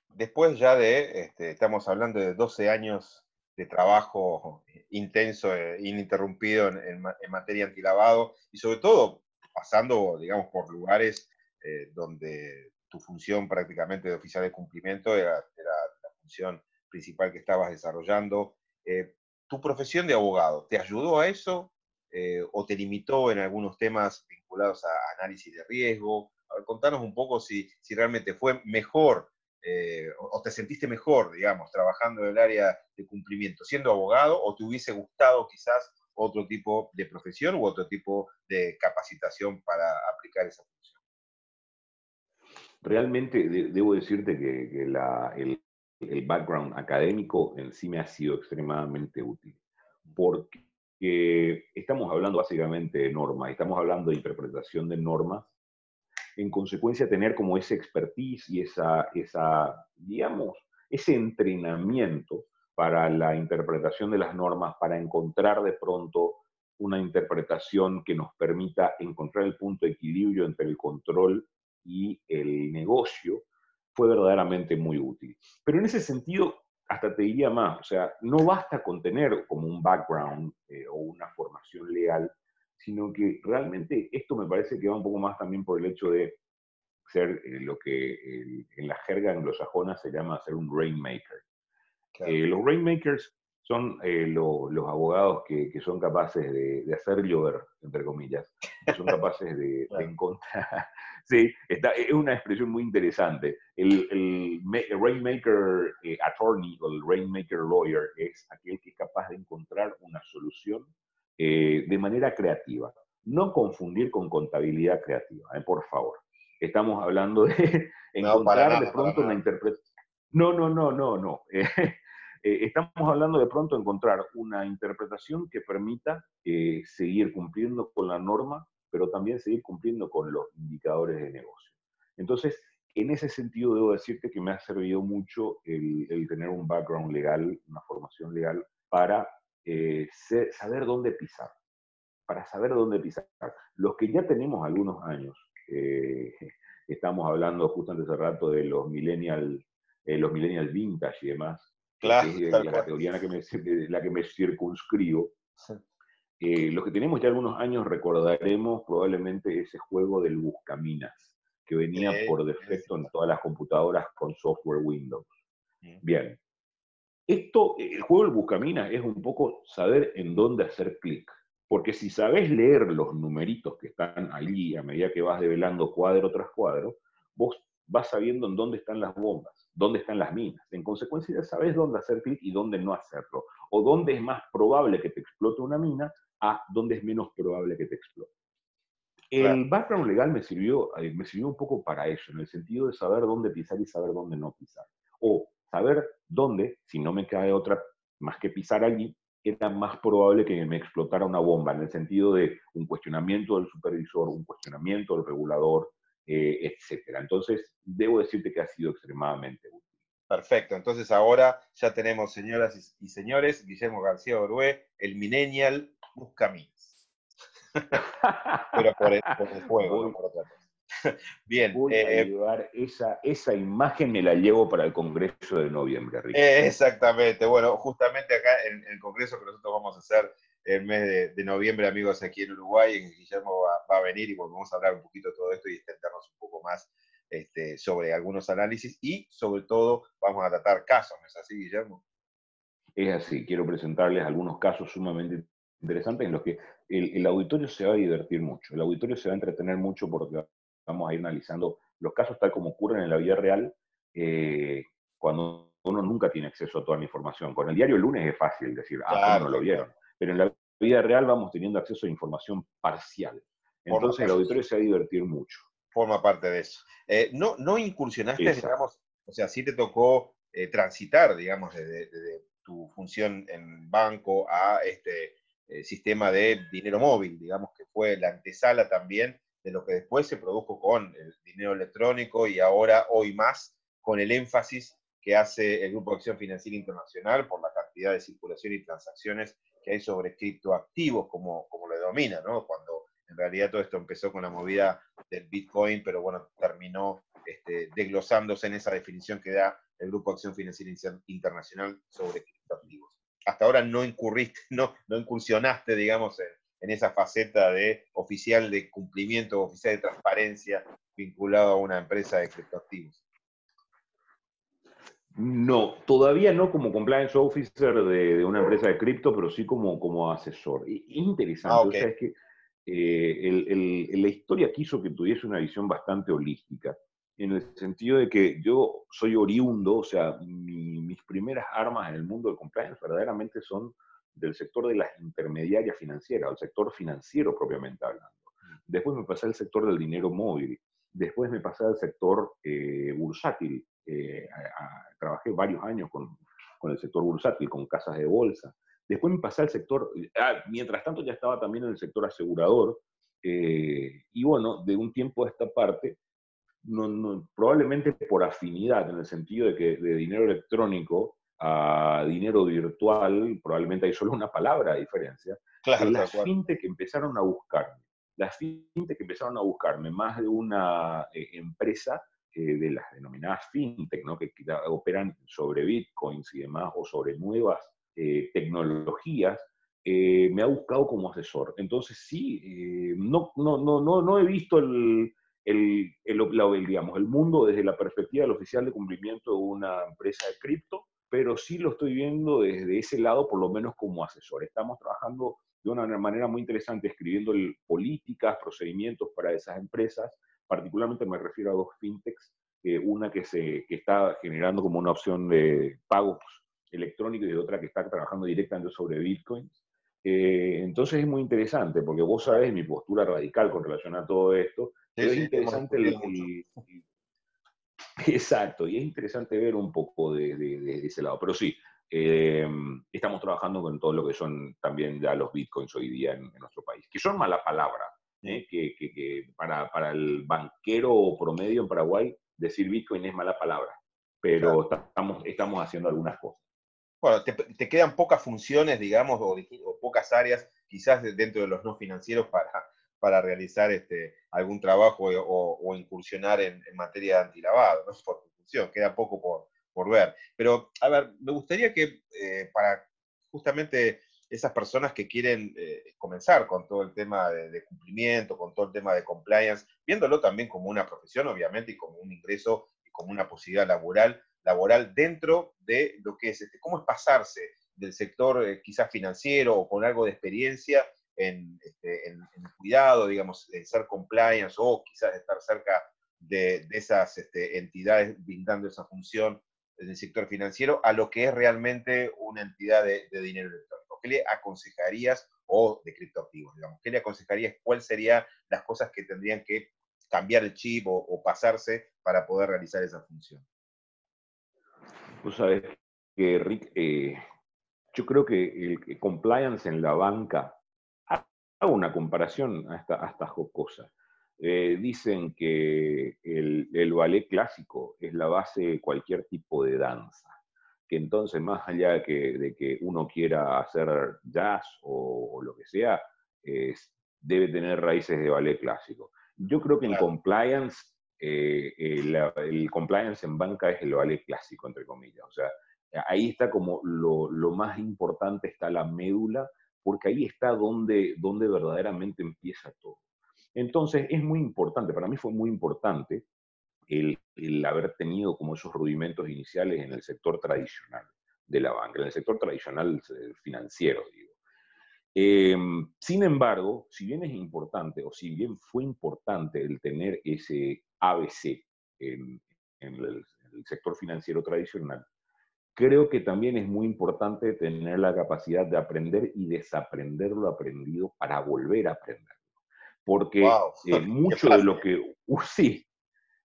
después ya de, este, estamos hablando de 12 años de trabajo intenso, e ininterrumpido en, materia antilavado y sobre todo pasando, digamos, por lugares eh, donde tu función prácticamente de oficial de cumplimiento era, la función principal que estabas desarrollando. Eh, ¿Tu profesión de abogado te ayudó a eso? Eh, o te limitó en algunos temas vinculados a análisis de riesgo. A ver, contanos un poco si, realmente fue mejor eh, o, te sentiste mejor, digamos, trabajando en el área de cumplimiento siendo abogado o te hubiese gustado quizás otro tipo de profesión u otro tipo de capacitación para aplicar esa función. Realmente debo decirte que, el, background académico en sí me ha sido extremadamente útil, porque que estamos hablando básicamente de normas, estamos hablando de interpretación de normas, en consecuencia tener como ese expertise y esa, esa, digamos, ese entrenamiento para la interpretación de las normas, para encontrar de pronto una interpretación que nos permita encontrar el punto de equilibrio entre el control y el negocio, fue verdaderamente muy útil. Pero en ese sentido, hasta te diría más, o sea, no basta con tener como un background eh, o una formación legal, sino que realmente esto me parece que va un poco más también por el hecho de ser eh, lo que en la jerga anglosajona se llama ser un rainmaker. Eh, los rainmakers son eh, los abogados que, son capaces de, hacer llover, entre comillas, que son capaces de, encontrar. sí, es una expresión muy interesante. El, Rainmaker eh, Attorney o el Rainmaker Lawyer es aquel que es capaz de encontrar una solución eh, de manera creativa. No confundir con contabilidad creativa, por favor. Estamos hablando de encontrar de pronto una interpretación. No, no, no, no, no. Eh, estamos hablando de pronto de encontrar una interpretación que permita eh, seguir cumpliendo con la norma, pero también seguir cumpliendo con los indicadores de negocio. Entonces, en ese sentido, debo decirte que me ha servido mucho el, tener un background legal, una formación legal, para eh, saber dónde pisar, para saber dónde pisar. Los que ya tenemos algunos años, estamos hablando justo antes de rato de los millennial, los millennial vintage y demás, Claro, es la categoría en la que me, la que me circunscribo. Eh, los que tenemos ya algunos años recordaremos probablemente ese juego del Buscaminas, que venía por defecto en todas las computadoras con software Windows. Bien. Esto, el juego del Buscaminas es un poco saber en dónde hacer clic. Porque si sabes leer los numeritos que están allí a medida que vas develando cuadro tras cuadro, vos vas sabiendo en dónde están las bombas dónde están las minas. En consecuencia, ya sabes dónde hacer clic y dónde no hacerlo. O dónde es más probable que te explote una mina a dónde es menos probable que te explote. El background legal me sirvió, eh, me sirvió un poco para eso, en el sentido de saber dónde pisar y saber dónde no pisar. O saber dónde, si no me cae otra más que pisar allí, era más probable que me explotara una bomba, en el sentido de un cuestionamiento del supervisor, un cuestionamiento del regulador, eh, etcétera. Entonces, debo decirte que ha sido extremadamente útil. Perfecto, entonces ahora ya tenemos, señoras y señores, Guillermo García Orué, el millennial Buscaminas. Pero por el, juego, no por otra cosa. Bien. Voy a eh, llevar esa, esa imagen, me la llevo para el Congreso de noviembre, eh, exactamente. Bueno, justamente acá en el Congreso que nosotros vamos a hacer el mes de, noviembre, amigos, aquí en Uruguay. En Guillermo va, a venir y vamos a hablar un poquito de todo esto y extendernos un poco más este, sobre algunos análisis y sobre todo vamos a tratar casos, ¿no es así, Guillermo? Es así, quiero presentarles algunos casos sumamente interesantes en los que el, auditorio se va a divertir mucho, el auditorio se va a entretener mucho porque vamos a ir analizando los casos tal como ocurren en la vida real eh, cuando uno nunca tiene acceso a toda la información. Con el diario el lunes es fácil decir, ah, no lo vieron pero en la vida real vamos teniendo acceso a información parcial. Entonces el auditorio se va a divertir mucho. Forma parte de eso. Eh, no, no incursionaste, digamos, o sea, sí te tocó eh, transitar, digamos, desde, tu función en banco a este eh, sistema de dinero móvil, digamos, que fue la antesala también de lo que después se produjo con el dinero electrónico y ahora, hoy más, con el énfasis que hace el Grupo de Acción Financiera Internacional por la cantidad de circulación y transacciones que hay sobre criptoactivos, como, como lo denomina, ¿no? Cuando en realidad todo esto empezó con la movida del Bitcoin, pero bueno, terminó este, desglosándose en esa definición que da el Grupo Acción Financiera Internacional sobre criptoactivos. Hasta ahora no incurriste, no, no incursionaste, digamos, en, en esa faceta de oficial de cumplimiento, oficial de transparencia vinculado a una empresa de criptoactivos. No, todavía no como compliance officer de, una empresa de cripto, pero sí como, como asesor. interesante, ah, o sea, es que eh, la historia quiso que tuviese una visión bastante holística, en el sentido de que yo soy oriundo, o sea, mis primeras armas en el mundo del compliance verdaderamente son del sector de las intermediarias financieras, del sector financiero propiamente hablando. Mm. Después me pasé al sector del dinero móvil, después me pasé al sector eh, bursátil, eh, trabajé varios años con, con, el sector bursátil, con casas de bolsa. Después me pasé al sector, ah, mientras tanto ya estaba también en el sector asegurador, eh, y bueno, de un tiempo a esta parte no, probablemente por afinidad, en el sentido de que de dinero electrónico a dinero virtual, probablemente hay solo una palabra de diferencia. Claro, las fintech que empezaron a buscarme, las fintech empezaron a buscarme, más de una eh, empresa eh, de las denominadas fintech, ¿no? que, operan sobre bitcoins y demás, o sobre nuevas eh, tecnologías, me ha buscado como asesor. Entonces sí, no, no, no, no, no he visto el, el, el, digamos, el mundo desde la perspectiva del oficial de cumplimiento de una empresa de cripto, pero sí lo estoy viendo desde ese lado, por lo menos como asesor. Estamos trabajando de una manera muy interesante, escribiendo políticas, procedimientos para esas empresas. Particularmente me refiero a dos fintechs, eh, una que, se, que está generando como una opción de pagos electrónicos y otra que está trabajando directamente sobre bitcoins. Eh, entonces es muy interesante, porque vos sabés mi postura radical con relación a todo esto, es interesante el, Exacto, y es interesante ver un poco de, ese lado. Pero sí, eh, estamos trabajando con todo lo que son también ya los bitcoins hoy día en, nuestro país, que son mala palabra, ¿eh? que, para, para, el banquero promedio en Paraguay decir bitcoin es mala palabra, pero estamos, estamos haciendo algunas cosas. Bueno, te, quedan pocas funciones, digamos, o, o, pocas áreas, quizás dentro de los no financieros para, para realizar este, algún trabajo o, incursionar en, materia de antilavado, ¿no? por función, queda poco por, por ver. Pero, a ver, me gustaría que eh, para justamente esas personas que quieren eh, comenzar con todo el tema de, cumplimiento, con todo el tema de compliance, viéndolo también como una profesión, obviamente, y como un ingreso y como una posibilidad laboral, laboral dentro de lo que es, este, cómo es pasarse del sector eh, quizás financiero o con algo de experiencia este, en, en, cuidado, digamos, en ser compliance o quizás estar cerca de, esas este, entidades brindando esa función en el sector financiero a lo que es realmente una entidad de, dinero electrónico. ¿Qué le aconsejarías, o de criptoactivos, digamos, qué le aconsejarías, cuáles serían las cosas que tendrían que cambiar el chip o, pasarse para poder realizar esa función? Tú sabes que, Rick, eh, yo creo que el compliance en la banca hago una comparación hasta, hasta jocosa. Eh, dicen que el, el, ballet clásico es la base de cualquier tipo de danza, que entonces más allá de que, de que uno quiera hacer jazz o, lo que sea, debe tener raíces de ballet clásico. Yo creo que en compliance, eh, el, el, compliance en banca es el ballet clásico, entre comillas. O sea, ahí está como lo, lo más importante, está la médula porque ahí está donde, donde verdaderamente empieza todo. Entonces, es muy importante, para mí fue muy importante el, haber tenido como esos rudimentos iniciales en el sector tradicional de la banca, en el sector tradicional eh, financiero, digo. Em, sin embargo, si bien es importante, o si bien fue importante el tener ese ABC en, el, sector financiero tradicional, creo que también es muy importante tener la capacidad de aprender y desaprender lo aprendido para volver a aprenderlo. Porque eh, mucho de lo que, uh, sí,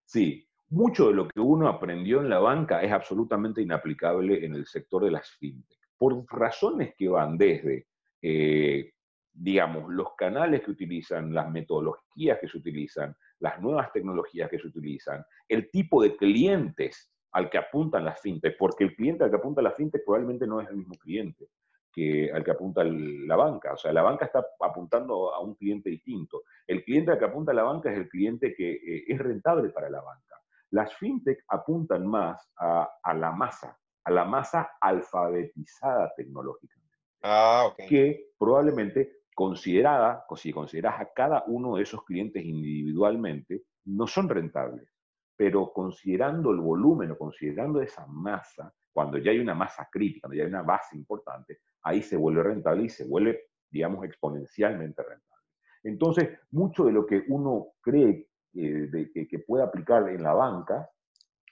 sí, mucho de lo que uno aprendió en la banca es absolutamente inaplicable en el sector de las fintech, por razones que van desde, eh, digamos, los canales que utilizan, las metodologías que se utilizan, las nuevas tecnologías que se utilizan, el tipo de clientes al que apuntan las fintech, porque el cliente al que apunta la fintech probablemente no es el mismo cliente que al que apunta la banca. O sea, la banca está apuntando a un cliente distinto. El cliente al que apunta la banca es el cliente que eh, es rentable para la banca. Las fintech apuntan más a, la masa, a la masa alfabetizada tecnológicamente. Ah, que probablemente considerada, si consideras a cada uno de esos clientes individualmente, no son rentables pero considerando el volumen o considerando esa masa, cuando ya hay una masa crítica, cuando ya hay una base importante, ahí se vuelve rentable y se vuelve, digamos, exponencialmente rentable. Entonces, mucho de lo que uno cree eh, que, puede aplicar en la banca,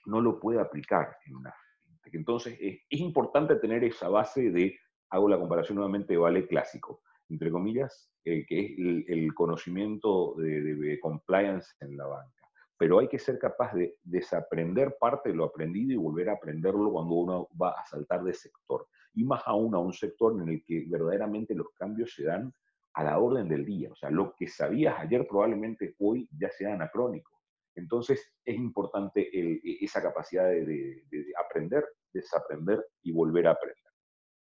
no lo puede aplicar en una fintech. Entonces, es, importante tener esa base de, hago la comparación nuevamente, vale clásico, entre comillas, eh, que es el, conocimiento de compliance en la banca pero hay que ser capaz de desaprender parte de lo aprendido y volver a aprenderlo cuando uno va a saltar de sector. Y más aún a un sector en el que verdaderamente los cambios se dan a la orden del día. O sea, lo que sabías ayer probablemente hoy ya sea anacrónico. Entonces es importante e, esa capacidad de, aprender, desaprender y volver a aprender.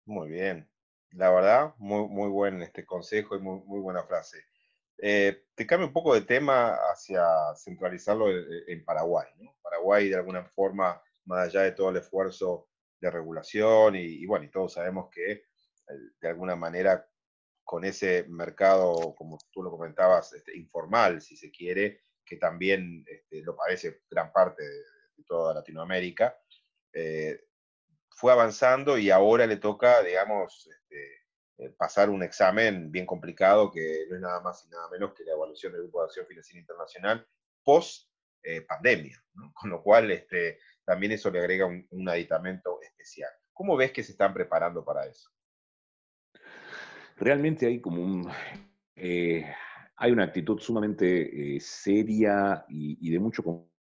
Muy bien. La verdad, muy, muy buen este consejo y muy, muy buena frase. Eh, te cambio un poco de tema hacia centralizarlo en, Paraguay. Paraguay, de alguna forma, más allá de todo el esfuerzo de regulación, y, bueno, y todos sabemos que de alguna manera con ese mercado, como tú lo comentabas, este, informal, si se quiere, que también este, lo parece gran parte de, toda Latinoamérica, eh, fue avanzando y ahora le toca, digamos, este, pasar un examen bien complicado que no es nada más y nada menos que la evaluación del Grupo de Acción Financiera Internacional post eh, pandemia, con lo cual este, también eso le agrega un, aditamento especial. ¿Cómo ves que se están preparando para eso? Realmente hay como un... Eh, hay una actitud sumamente seria y, de mucho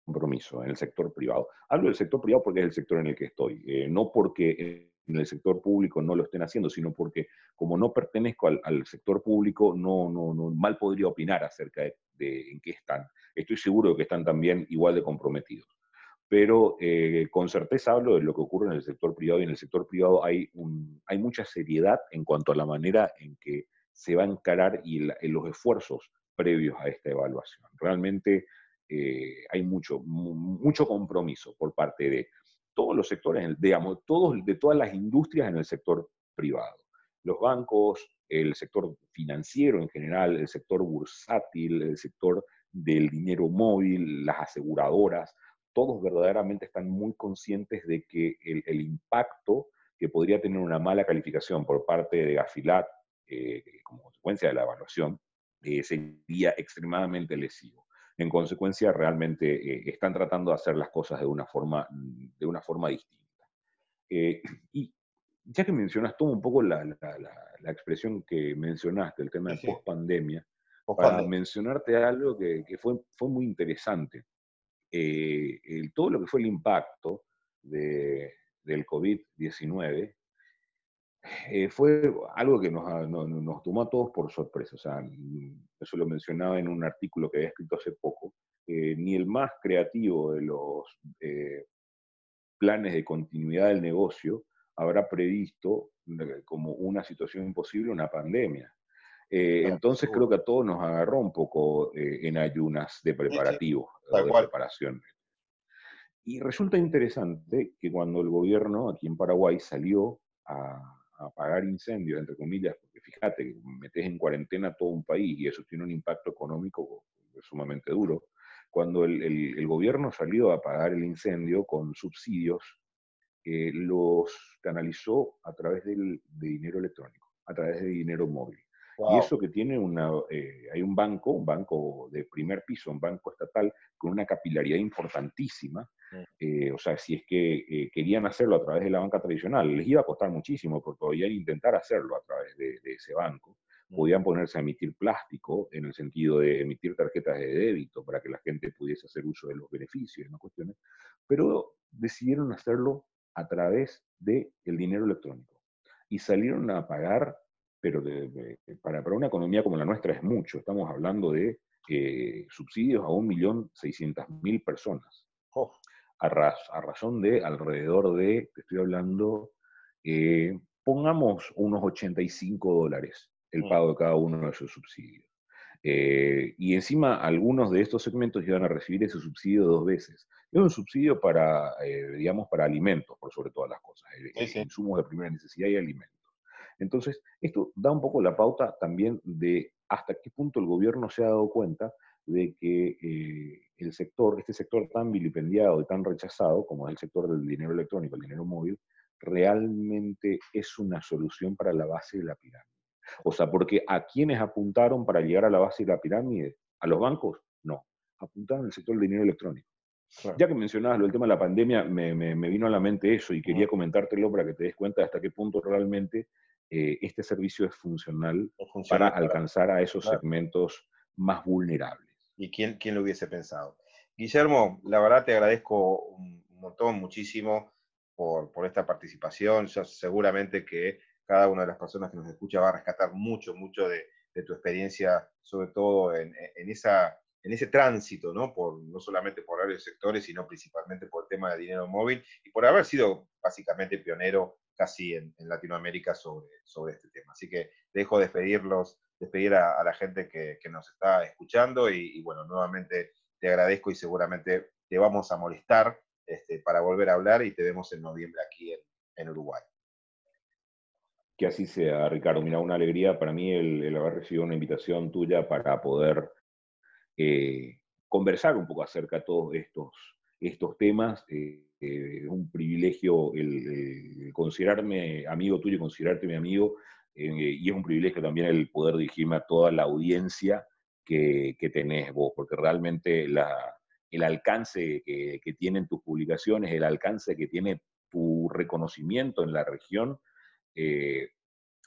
compromiso en el sector privado. Hablo del sector privado porque es el sector en el que estoy, no porque en el sector público no lo estén haciendo, sino porque como no pertenezco al, sector público, no, mal podría opinar acerca de, en qué están. Estoy seguro de que están también igual de comprometidos. Pero eh, con certeza hablo de lo que ocurre en el sector privado y en el sector privado hay, hay mucha seriedad en cuanto a la manera en que se va a encarar y en los esfuerzos previos a esta evaluación. Realmente eh, hay mucho, mucho compromiso por parte de todos los sectores, digamos, todos, de todas las industrias en el sector privado. Los bancos, el sector financiero en general, el sector bursátil, el sector del dinero móvil, las aseguradoras, todos verdaderamente están muy conscientes de que el, impacto que podría tener una mala calificación por parte de Gafilat eh, como consecuencia de la evaluación eh, sería extremadamente lesivo en consecuencia realmente eh, están tratando de hacer las cosas de una forma, de una forma distinta. Eh, y ya que mencionas todo un poco la, expresión que mencionaste, el tema de post-pandemia, para mencionarte algo que, fue, fue muy interesante. Eh, todo lo que fue el impacto de, del COVID-19 eh, fue algo que nos, nos, tomó a todos por sorpresa. O sea, eso lo mencionaba en un artículo que había escrito hace poco. ni el más creativo de los eh, planes de continuidad del negocio habrá previsto eh, como una situación imposible una pandemia. entonces creo que a todos nos agarró un poco en ayunas de preparativo, de preparación. Y resulta interesante que cuando el gobierno aquí en Paraguay salió a, apagar incendios, entre comillas, porque fíjate, metes en cuarentena todo un país y eso tiene un impacto económico sumamente duro. Cuando el, gobierno salió a apagar el incendio con subsidios, eh, los canalizó a través del, de dinero electrónico, a través de dinero móvil. Y eso que tiene una, eh, hay un banco, un banco de primer piso, un banco estatal con una capilaridad importantísima. Mm. Eh, o sea, si es que eh, querían hacerlo a través de la banca tradicional, les iba a costar muchísimo porque podían intentar hacerlo a través de, ese banco. Mm. Podían ponerse a emitir plástico en el sentido de emitir tarjetas de débito para que la gente pudiese hacer uso de los beneficios, ¿no? Cuestiones. Pero decidieron hacerlo a través del dinero electrónico. Y salieron a pagar pero para, para, una economía como la nuestra es mucho. Estamos hablando de eh, subsidios a 1.600.000 personas. Oh. A, a, razón de alrededor de, te estoy hablando, eh, pongamos unos 85 dólares el mm. pago de cada uno de esos subsidios. Eh, y encima algunos de estos segmentos iban a recibir ese subsidio dos veces. Es un subsidio para, digamos, para alimentos, por sobre todas las cosas, insumos de primera necesidad y alimentos. Entonces, esto da un poco la pauta también de hasta qué punto el gobierno se ha dado cuenta de que eh, el sector, este sector tan vilipendiado y tan rechazado como es el sector del dinero electrónico, el dinero móvil, realmente es una solución para la base de la pirámide. O sea, porque a quienes apuntaron para llegar a la base de la pirámide, a los bancos, no, apuntaron al sector del dinero electrónico. Ya que mencionabas lo del tema de la pandemia, me, me, vino a la mente eso y quería comentártelo para que te des cuenta de hasta qué punto realmente eh, este servicio es funcional, para alcanzar a esos segmentos más vulnerables. ¿Y quién, quién lo hubiese pensado? Guillermo, la verdad te agradezco un montón, muchísimo por, por esta participación. Seguramente que cada una de las personas que nos escucha va a rescatar mucho, mucho de, de tu experiencia, sobre todo en, en, esa en ese tránsito, ¿no? Por, no solamente por varios sectores, sino principalmente por el tema de dinero móvil y por haber sido básicamente pionero casi en, Latinoamérica sobre, sobre este tema. Así que dejo despedirlos, despedir a, la gente que, nos está escuchando y, bueno, nuevamente te agradezco y seguramente te vamos a molestar este, para volver a hablar y te vemos en noviembre aquí en, Uruguay. Que así sea, Ricardo. Mira, una alegría para mí el, haber recibido una invitación tuya para poder eh, conversar un poco acerca de todos estos, estos temas. Eh, eh, un privilegio el, considerarme amigo tuyo, considerarte mi amigo, y es un privilegio también el poder dirigirme a toda la audiencia que, tenés vos, porque realmente el alcance que, que, tienen tus publicaciones, el alcance que tiene tu reconocimiento en la región, eh,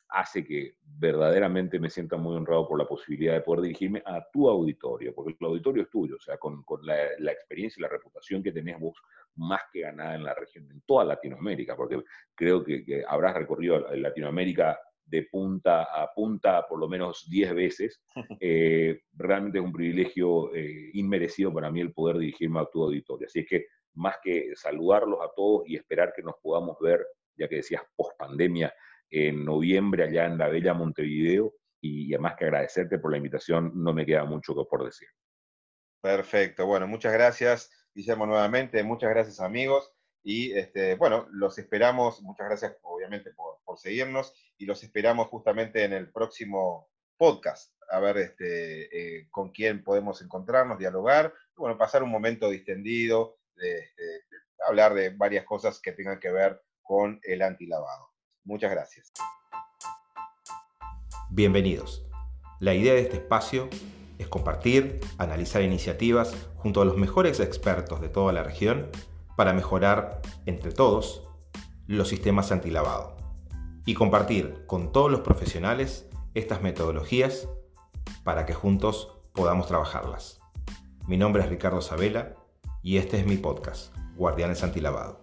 hace que verdaderamente me sienta muy honrado por la posibilidad de poder dirigirme a tu auditorio, porque el auditorio es tuyo, o sea, con, la, experiencia y la reputación que tenés vos más que ganada en la región, en toda Latinoamérica, porque creo que habrás recorrido Latinoamérica de punta a punta por lo menos 10 veces. Eh, realmente es un privilegio eh, inmerecido para mí el poder dirigirme a tu auditorio. Así es que más que saludarlos a todos y esperar que nos podamos ver, ya que decías post pandemia, en noviembre allá en la bella Montevideo, y, además que agradecerte por la invitación, no me queda mucho que por decir. Perfecto, bueno, muchas gracias, Guillermo, nuevamente, muchas gracias amigos. Y este, bueno, los esperamos, muchas gracias obviamente por, seguirnos y los esperamos justamente en el próximo podcast, a ver este, eh, con quién podemos encontrarnos, dialogar, bueno, pasar un momento distendido, este, hablar de varias cosas que tengan que ver con el antilavado. Muchas gracias. Bienvenidos. La idea de este espacio es compartir, analizar iniciativas junto a los mejores expertos de toda la región para mejorar entre todos los sistemas antilavado y compartir con todos los profesionales estas metodologías para que juntos podamos trabajarlas. Mi nombre es Ricardo Sabela y este es mi podcast, Guardianes Antilavado.